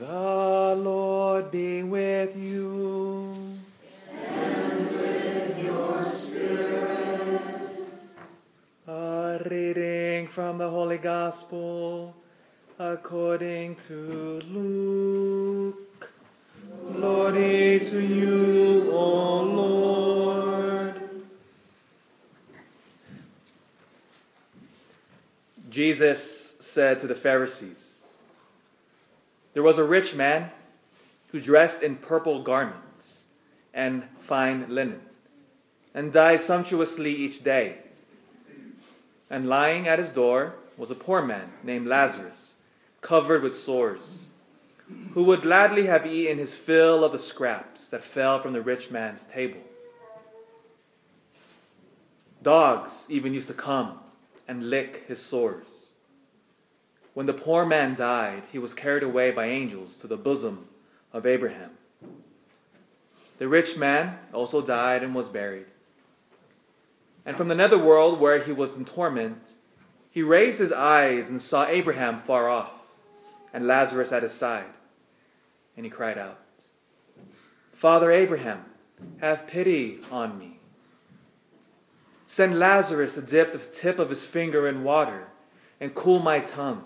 The Lord be with you. And with your spirit. A reading from the Holy Gospel according to Luke. Glory to you, O Lord. Jesus said to the Pharisees, There was a rich man who dressed in purple garments and fine linen, and dined sumptuously each day. And lying at his door was a poor man named Lazarus, covered with sores, who would gladly have eaten his fill of the scraps that fell from the rich man's table. Dogs even used to come and lick his sores. When the poor man died, he was carried away by angels to the bosom of Abraham. The rich man also died and was buried. And from the netherworld, where he was in torment, he raised his eyes and saw Abraham far off, and Lazarus at his side. And he cried out, Father Abraham, have pity on me. Send Lazarus to dip the tip of his finger in water and cool my tongue,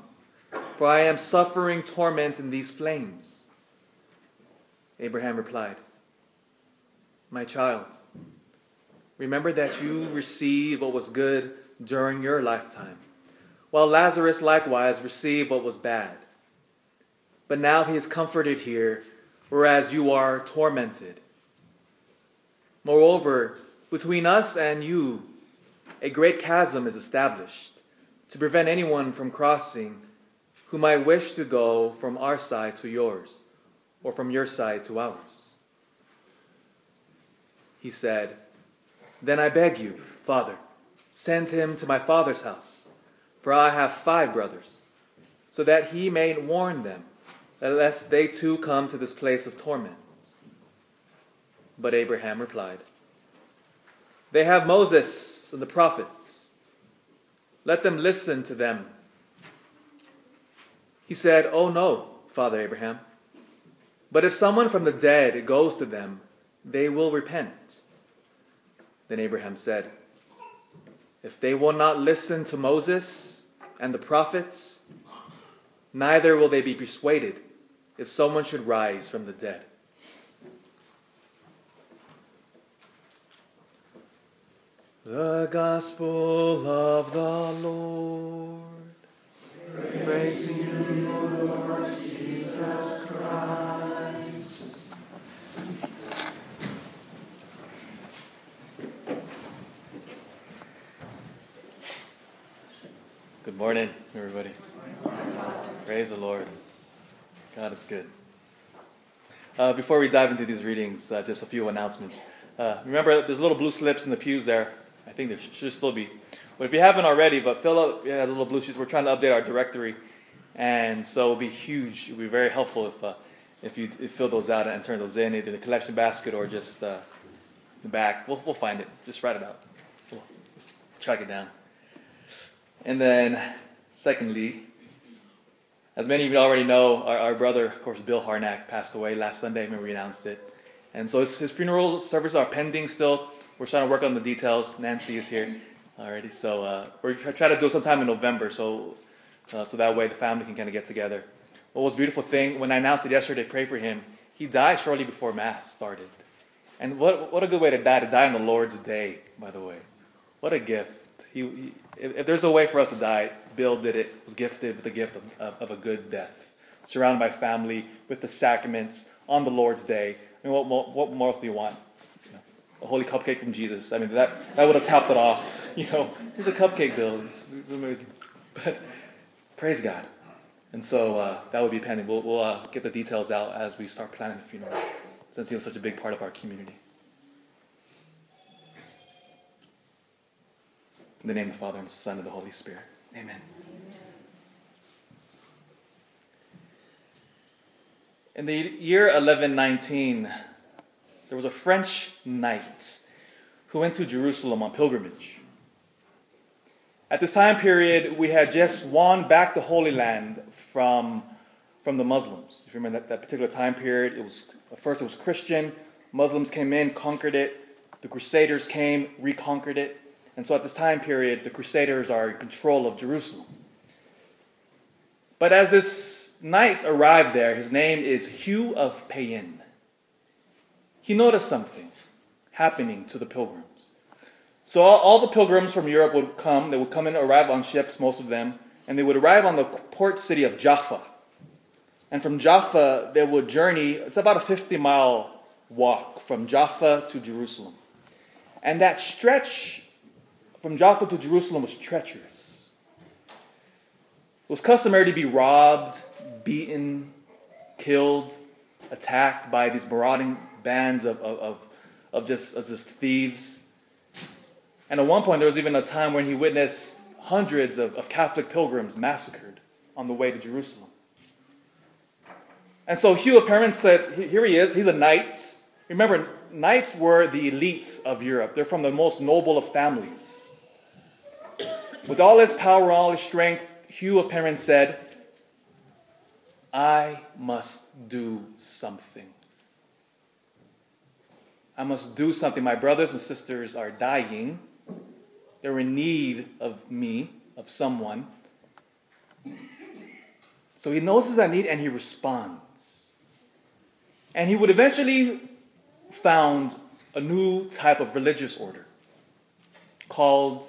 for I am suffering torment in these flames. Abraham replied, My child, remember that you received what was good during your lifetime, while Lazarus likewise received what was bad. But now he is comforted here, whereas you are tormented. Moreover, between us and you, a great chasm is established to prevent anyone from crossing who might wish to go from our side to yours, or from your side to ours. He said, Then I beg you, Father, send him to my father's house, for I have five brothers, so that he may warn them, lest they too come to this place of torment. But Abraham replied, They have Moses and the prophets. Let them listen to them. He said, Oh no, Father Abraham. But if someone from the dead goes to them, they will repent. Then Abraham said, If they will not listen to Moses and the prophets, neither will they be persuaded if someone should rise from the dead. The Gospel of the Lord. Praise you, Lord Jesus Christ. Good morning, everybody. Praise the Lord. God is good. Uh, before we dive into these readings, uh, just a few announcements. Uh, remember, there's little blue slips in the pews there. Think there should still be. But if you haven't already, but fill out yeah, the little blue sheets. We're trying to update our directory, and so it'll be huge. It'll be very helpful if uh, if you if fill those out and turn those in, either the collection basket or just uh, the back. We'll we'll find it. Just write it out. We'll track it down. And then, secondly, as many of you already know, our, our brother, of course, Bill Harnack, passed away last Sunday. Remember we announced it, and so his, his funeral services are pending still. We're trying to work on the details. Nancy is here already, so uh, we're trying to do it sometime in November, so uh, so that way the family can kind of get together. What was beautiful thing when I announced it yesterday, pray for him. He died shortly before mass started, and what what a good way to die! To die on the Lord's day, by the way. What a gift! He, he if, there's a way for us to die, Bill did it. Was gifted with the gift of, of, of a good death, surrounded by family with the sacraments on the Lord's day. I mean, what, what more do you want? A holy cupcake from Jesus. I mean, that, that would have topped it off. You know, here's a cupcake, Bill. It's amazing. But praise God. And so uh, that would be pending. We'll, we'll uh, get the details out as we start planning the funeral, since he was such a big part of our community. In the name of the Father, and the Son, and the Holy Spirit. Amen. In the year 1119, there was a French knight who went to Jerusalem on pilgrimage. At this time period, we had just won back the Holy Land from, from the Muslims. If you remember that, that particular time period, it was first it was Christian. Muslims came in, conquered it. The Crusaders came, reconquered it. And so at this time period, the Crusaders are in control of Jerusalem. But as this knight arrived there, his name is Hugh of Payen. He noticed something happening to the pilgrims. So all, all, the pilgrims from Europe would come. They would come and arrive on ships, most of them, and they would arrive on the port city of Jaffa. And from Jaffa, they would journey. It's about a 50 mile walk from Jaffa to Jerusalem. And that stretch from Jaffa to Jerusalem was treacherous. It was customary to be robbed, beaten, killed, attacked by these marauding bands of, of, of, just, of just thieves. And at one point, there was even a time when he witnessed hundreds of, of Catholic pilgrims massacred on the way to Jerusalem. And so Hugh of Payen said, Here he is, he's a knight. Remember, knights were the elites of Europe, they're from the most noble of families. With all his power, and all his strength, Hugh of Payen said, I must do something. I must do something. My brothers and sisters are dying. They're in need of me, of someone. So he notices that need and he responds. And he would eventually found a new type of religious order called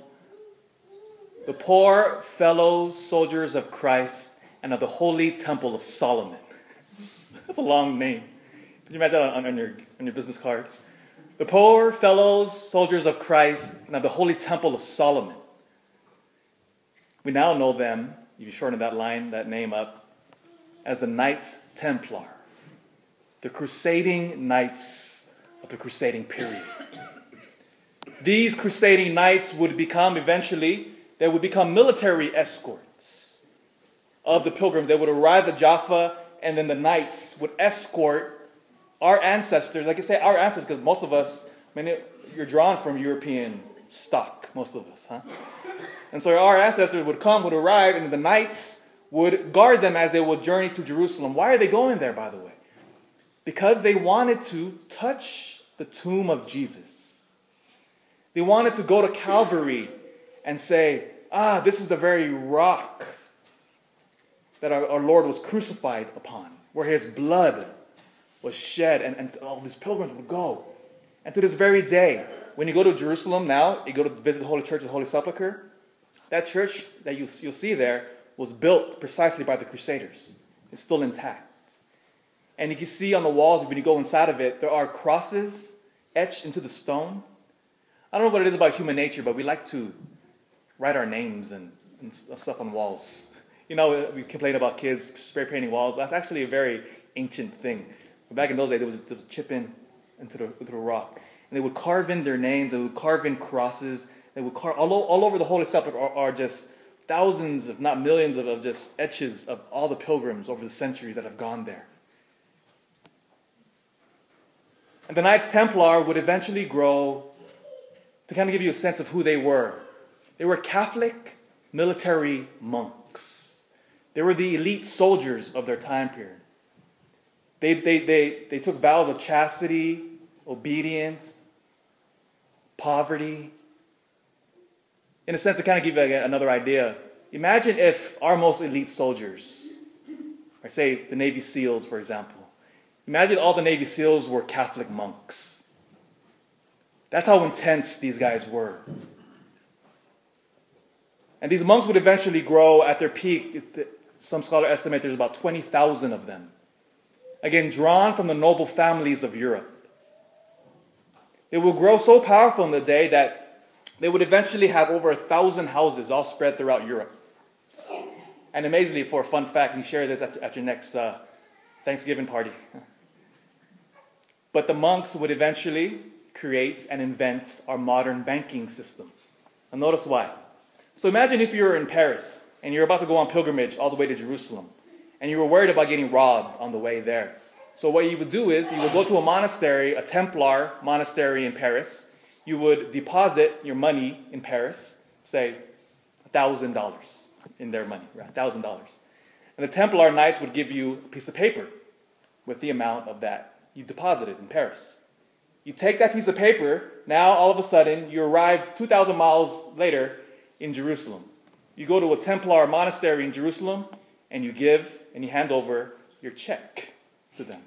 the Poor Fellow Soldiers of Christ and of the Holy Temple of Solomon. That's a long name. Can you imagine that on, on, your, on your business card? The Poor Fellows Soldiers of Christ and of the Holy Temple of Solomon. We now know them, if you shorten that line, that name up, as the Knights Templar, the crusading knights of the crusading period. These crusading knights would become eventually, they would become military escorts of the pilgrims. They would arrive at Jaffa, and then the knights would escort our ancestors. Like I say, our ancestors, because most of us, I mean, you're drawn from European stock, most of us, huh? And so our ancestors would come, would arrive, and the knights would guard them as they would journey to Jerusalem. Why are they going there, by the way? Because they wanted to touch the tomb of Jesus. They wanted to go to Calvary and say, ah, this is the very rock that our, our Lord was crucified upon, where his blood was shed, and, and all these pilgrims would go. And to this very day, when you go to Jerusalem now, you go to visit the Holy Church the Holy Sepulchre, that church that you, you'll see there was built precisely by the Crusaders. It's still intact. And you can see on the walls, when you go inside of it, there are crosses etched into the stone. I don't know what it is about human nature, but we like to write our names and, and stuff on walls. You know, we complain about kids spray painting walls. That's actually a very ancient thing. Back in those days, there was, there was chipping into the, into the rock. And they would carve in their names, they would carve in crosses, they would carve all, all over the Holy Sepulchre are, are just thousands, if not millions, of, of just etches of all the pilgrims over the centuries that have gone there. And the Knights Templar would eventually grow to kind of give you a sense of who they were. They were Catholic military monks. They were the elite soldiers of their time period. They, they, they, they took vows of chastity, obedience, poverty. In a sense, to kind of give you another idea, imagine if our most elite soldiers, or say the Navy SEALs, for example, imagine all the Navy SEALs were Catholic monks. That's how intense these guys were. And these monks would eventually grow at their peak. Some scholars estimate there's about 20,000 of them. Again, drawn from the noble families of Europe. They would grow so powerful in the day that they would eventually have over a thousand houses all spread throughout Europe. And amazingly, for a fun fact, you share this at, at your next uh, Thanksgiving party. But the monks would eventually create and invent our modern banking system. And notice why. So imagine if you're in Paris and you're about to go on pilgrimage all the way to Jerusalem, and you were worried about getting robbed on the way there. So what you would do is you would go to a monastery, a Templar monastery in Paris. You would deposit your money in Paris, say thousand dollars in their money, right? Thousand dollars. And the Templar Knights would give you a piece of paper with the amount of that you deposited in Paris. You take that piece of paper, now all of a sudden you arrive 2,000 miles later in Jerusalem. You go to a Templar monastery in Jerusalem and you give and you hand over your check to them.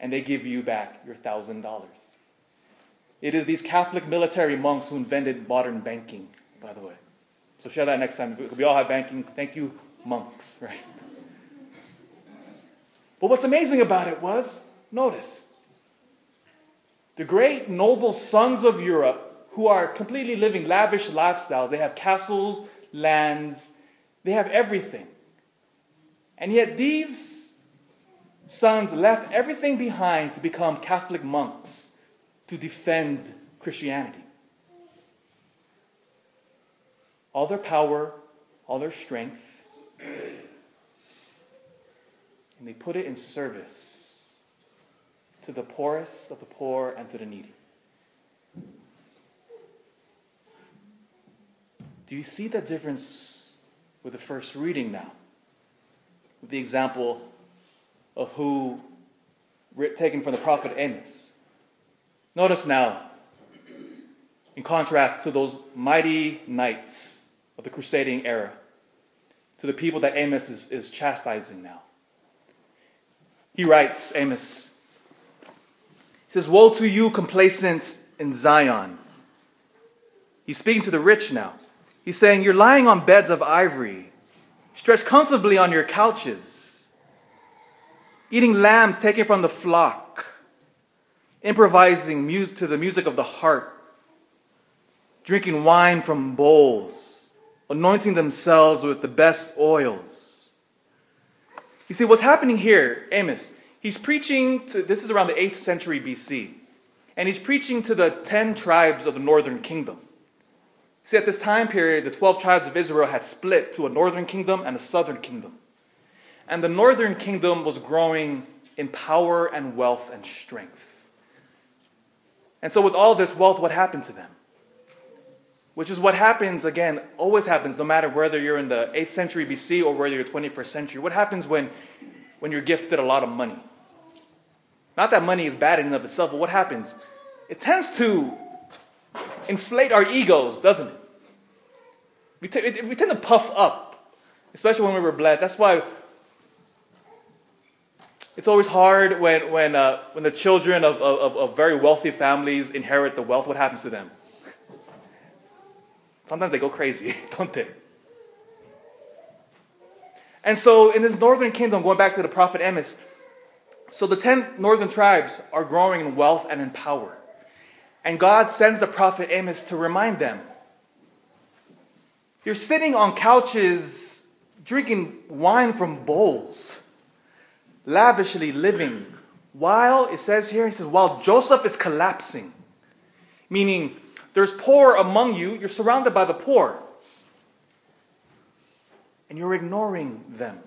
And they give you back your thousand dollars. It is these Catholic military monks who invented modern banking, by the way. So share that next time. We all have banking. Thank you, monks, right? But what's amazing about it was, notice, the great noble sons of Europe who are completely living lavish lifestyles. They have castles, lands, they have everything. And yet these sons left everything behind to become Catholic monks to defend Christianity. All their power, all their strength, and they put it in service to the poorest of the poor and to the needy. Do you see the difference with the first reading now? With the example of who taken from the prophet Amos. Notice now, in contrast to those mighty knights of the crusading era, to the people that Amos is, is chastising now. He writes, Amos, he says, Woe to you, complacent in Zion. He's speaking to the rich now. He's saying, You're lying on beds of ivory, stretched comfortably on your couches, eating lambs taken from the flock, improvising mu- to the music of the harp, drinking wine from bowls, anointing themselves with the best oils. You see, what's happening here, Amos, he's preaching to, this is around the 8th century BC, and he's preaching to the 10 tribes of the northern kingdom. See, at this time period, the 12 tribes of Israel had split to a northern kingdom and a southern kingdom. And the northern kingdom was growing in power and wealth and strength. And so, with all this wealth, what happened to them? which is what happens again always happens no matter whether you're in the 8th century bc or whether you're 21st century what happens when when you're gifted a lot of money not that money is bad in and of itself but what happens it tends to inflate our egos doesn't it we, t- we tend to puff up especially when we were blessed that's why it's always hard when, when, uh, when the children of, of, of very wealthy families inherit the wealth what happens to them Sometimes they go crazy, don't they? And so, in this northern kingdom, going back to the prophet Amos, so the 10 northern tribes are growing in wealth and in power. And God sends the prophet Amos to remind them You're sitting on couches, drinking wine from bowls, lavishly living, while, it says here, he says, while Joseph is collapsing, meaning there's poor among you. You're surrounded by the poor. And you're ignoring them.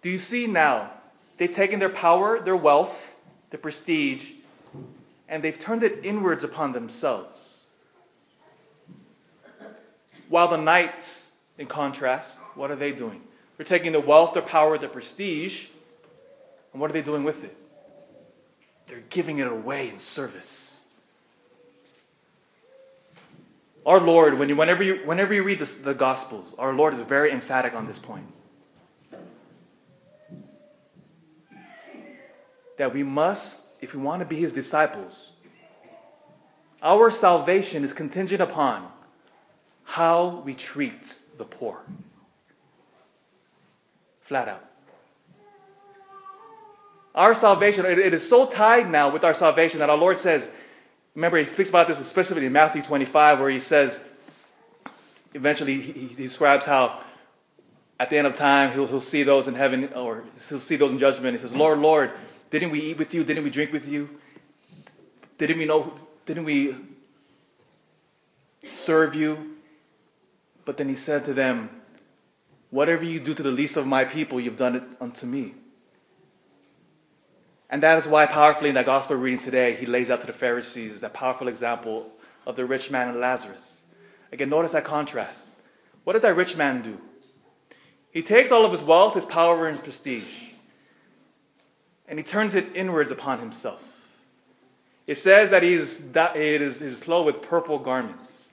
Do you see now? They've taken their power, their wealth, their prestige, and they've turned it inwards upon themselves. While the knights, in contrast, what are they doing? They're taking the wealth, their power, their prestige, and what are they doing with it? they're giving it away in service. Our Lord, when you, whenever, you, whenever you read this, the Gospels, our Lord is very emphatic on this point. That we must, if we want to be His disciples, our salvation is contingent upon how we treat the poor. Flat out. Our salvation, it, is so tied now with our salvation that our Lord says, remember, he speaks about this specifically in Matthew 25, where he says, eventually, he describes how at the end of time, he'll, he'll see those in heaven, or he'll see those in judgment. He says, Lord, Lord, didn't we eat with you? Didn't we drink with you? Didn't we know? Didn't we serve you? But then he said to them, Whatever you do to the least of my people, you've done it unto me. And that is why, powerfully in that gospel reading today, he lays out to the Pharisees that powerful example of the rich man and Lazarus. Again, notice that contrast. what does that rich man do? He takes all of his wealth, his power, and his prestige, and he turns it inwards upon himself. It says that he is, it is, is clothed with purple garments.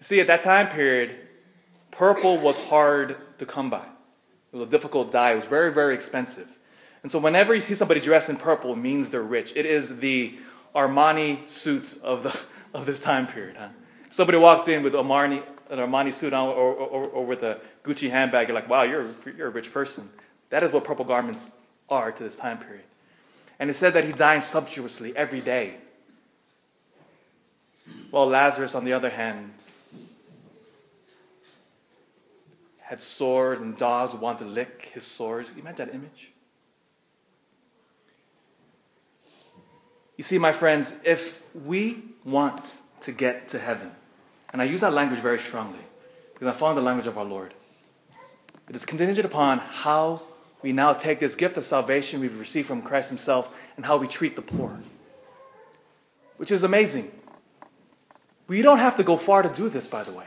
See, at that time period, purple was hard to come by. It was a difficult dye. It was very, very expensive. And so whenever you see somebody dressed in purple, it means they're rich. It is the Armani suits of, the, of this time period. Huh? Somebody walked in with Armani, an Armani suit on or, or, or with a Gucci handbag. You're like, wow, you're, you're a rich person. That is what purple garments are to this time period. And it said that he dined sumptuously every day. While Lazarus, on the other hand, had sores and dogs would want to lick his sores. You imagine that image? You see, my friends, if we want to get to heaven, and I use that language very strongly because I'm following the language of our Lord, it is contingent upon how we now take this gift of salvation we've received from Christ Himself and how we treat the poor, which is amazing. We don't have to go far to do this, by the way.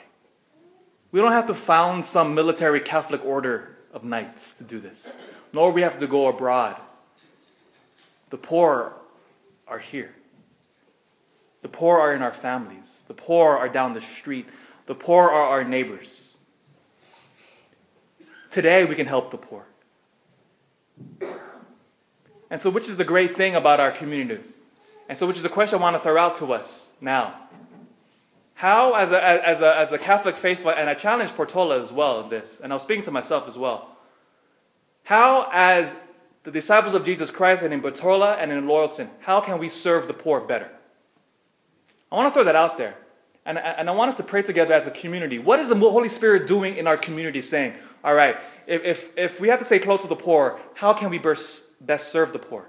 We don't have to found some military Catholic order of knights to do this, nor we have to go abroad. The poor are here. The poor are in our families. The poor are down the street. The poor are our neighbors. Today, we can help the poor. And so, which is the great thing about our community? And so, which is the question I want to throw out to us now. How, as a, as a, as a Catholic faithful, and I challenge Portola as well in this, and I was speaking to myself as well. How, as the disciples of Jesus Christ and in Portola and in Loyalton, how can we serve the poor better? I want to throw that out there. And, and I want us to pray together as a community. What is the Holy Spirit doing in our community saying, all right, if, if, if we have to stay close to the poor, how can we best, best serve the poor?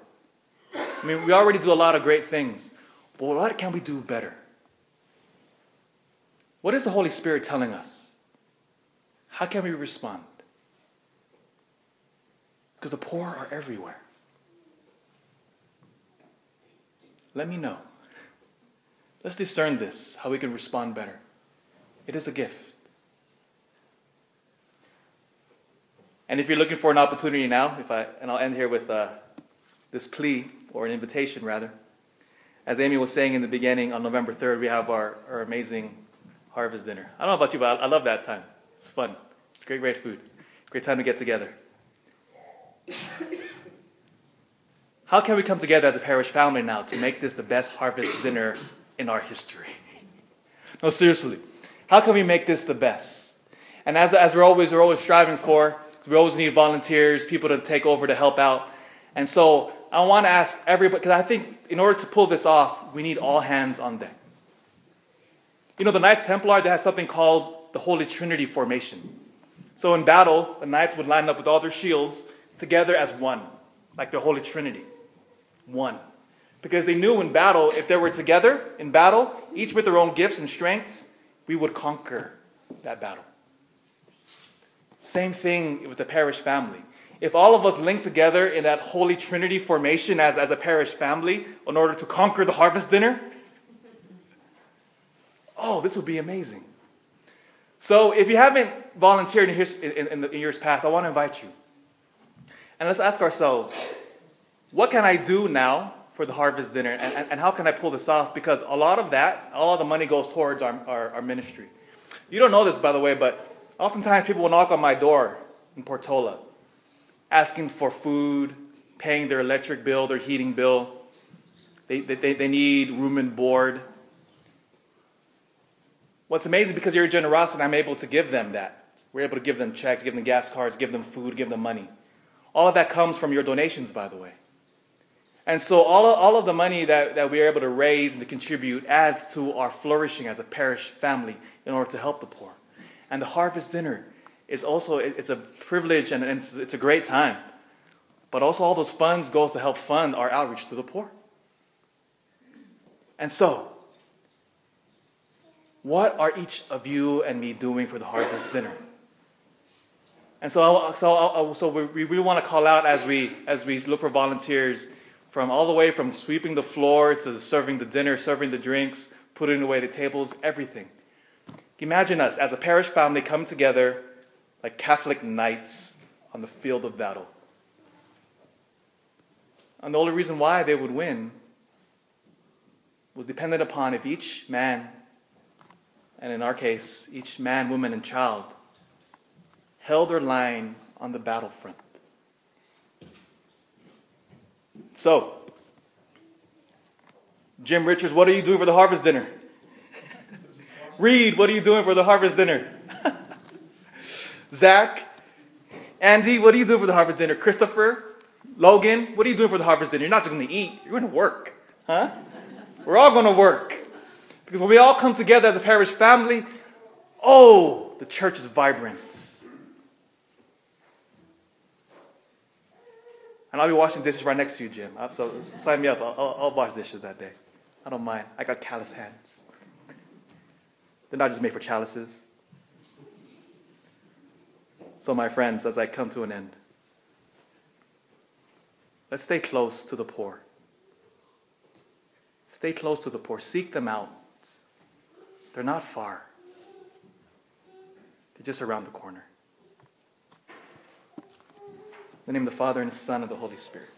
I mean, we already do a lot of great things, but what can we do better? What is the Holy Spirit telling us? How can we respond? Because the poor are everywhere. Let me know. Let's discern this, how we can respond better. It is a gift. And if you're looking for an opportunity now, if I, and I'll end here with uh, this plea, or an invitation rather. As Amy was saying in the beginning, on November 3rd, we have our, our amazing harvest dinner. I don't know about you, but I, I love that time. It's fun. It's great, great food. Great time to get together. How can we come together as a parish family now to make this the best harvest dinner in our history? no, seriously. How can we make this the best? And as, as we're always we're always striving for, we always need volunteers, people to take over to help out. And so I want to ask everybody because I think in order to pull this off, we need all hands on deck. You know, the Knights Templar they have something called the Holy Trinity formation. So in battle, the knights would line up with all their shields together as one, like the Holy Trinity. One. Because they knew in battle, if they were together in battle, each with their own gifts and strengths, we would conquer that battle. Same thing with the parish family. If all of us link together in that Holy Trinity formation as, as a parish family in order to conquer the harvest dinner, oh, this would be amazing. So if you haven't volunteered in, in, in, in years past, I want to invite you. And let's ask ourselves what can I do now for the harvest dinner? And, and, and, how can I pull this off? Because a lot of that, all of the money goes towards our, our, our, ministry. You don't know this, by the way, but oftentimes people will knock on my door in Portola asking for food, paying their electric bill, their heating bill. They, they, they need room and board. What's amazing because your generosity, I'm able to give them that. We're able to give them checks, give them gas cards, give them food, give them money. All of that comes from your donations, by the way. And so all of, all of the money that, that we are able to raise and to contribute adds to our flourishing as a parish family in order to help the poor. And the harvest dinner is also, it's a privilege and it's, a great time. But also all those funds goes to help fund our outreach to the poor. And so, what are each of you and me doing for the harvest dinner? And so, so, so we really want to call out as we, as we look for volunteers from all the way from sweeping the floor to serving the dinner, serving the drinks, putting away the tables, everything. Imagine us as a parish family come together like Catholic knights on the field of battle. And the only reason why they would win was dependent upon if each man, and in our case, each man, woman, and child, held their line on the battlefront. So, Jim Richards, what are you doing for the harvest dinner? Reed, what are you doing for the harvest dinner? Zach, Andy, what are you doing for the harvest dinner? Christopher, Logan, what are you doing for the harvest dinner? You're not just going to eat, you're going to work. Huh? We're all going to work. Because when we all come together as a parish family, oh, the church is vibrant. And I'll be washing dishes right next to you, Jim. Uh, so sign me up. I'll, I'll, I'll wash dishes that day. I don't mind. I got callous hands. They're not just made for chalices. So, my friends, as I come to an end, let's stay close to the poor. Stay close to the poor. Seek them out. They're not far, they're just around the corner. In the name of the Father, and the Son, and the Holy Spirit.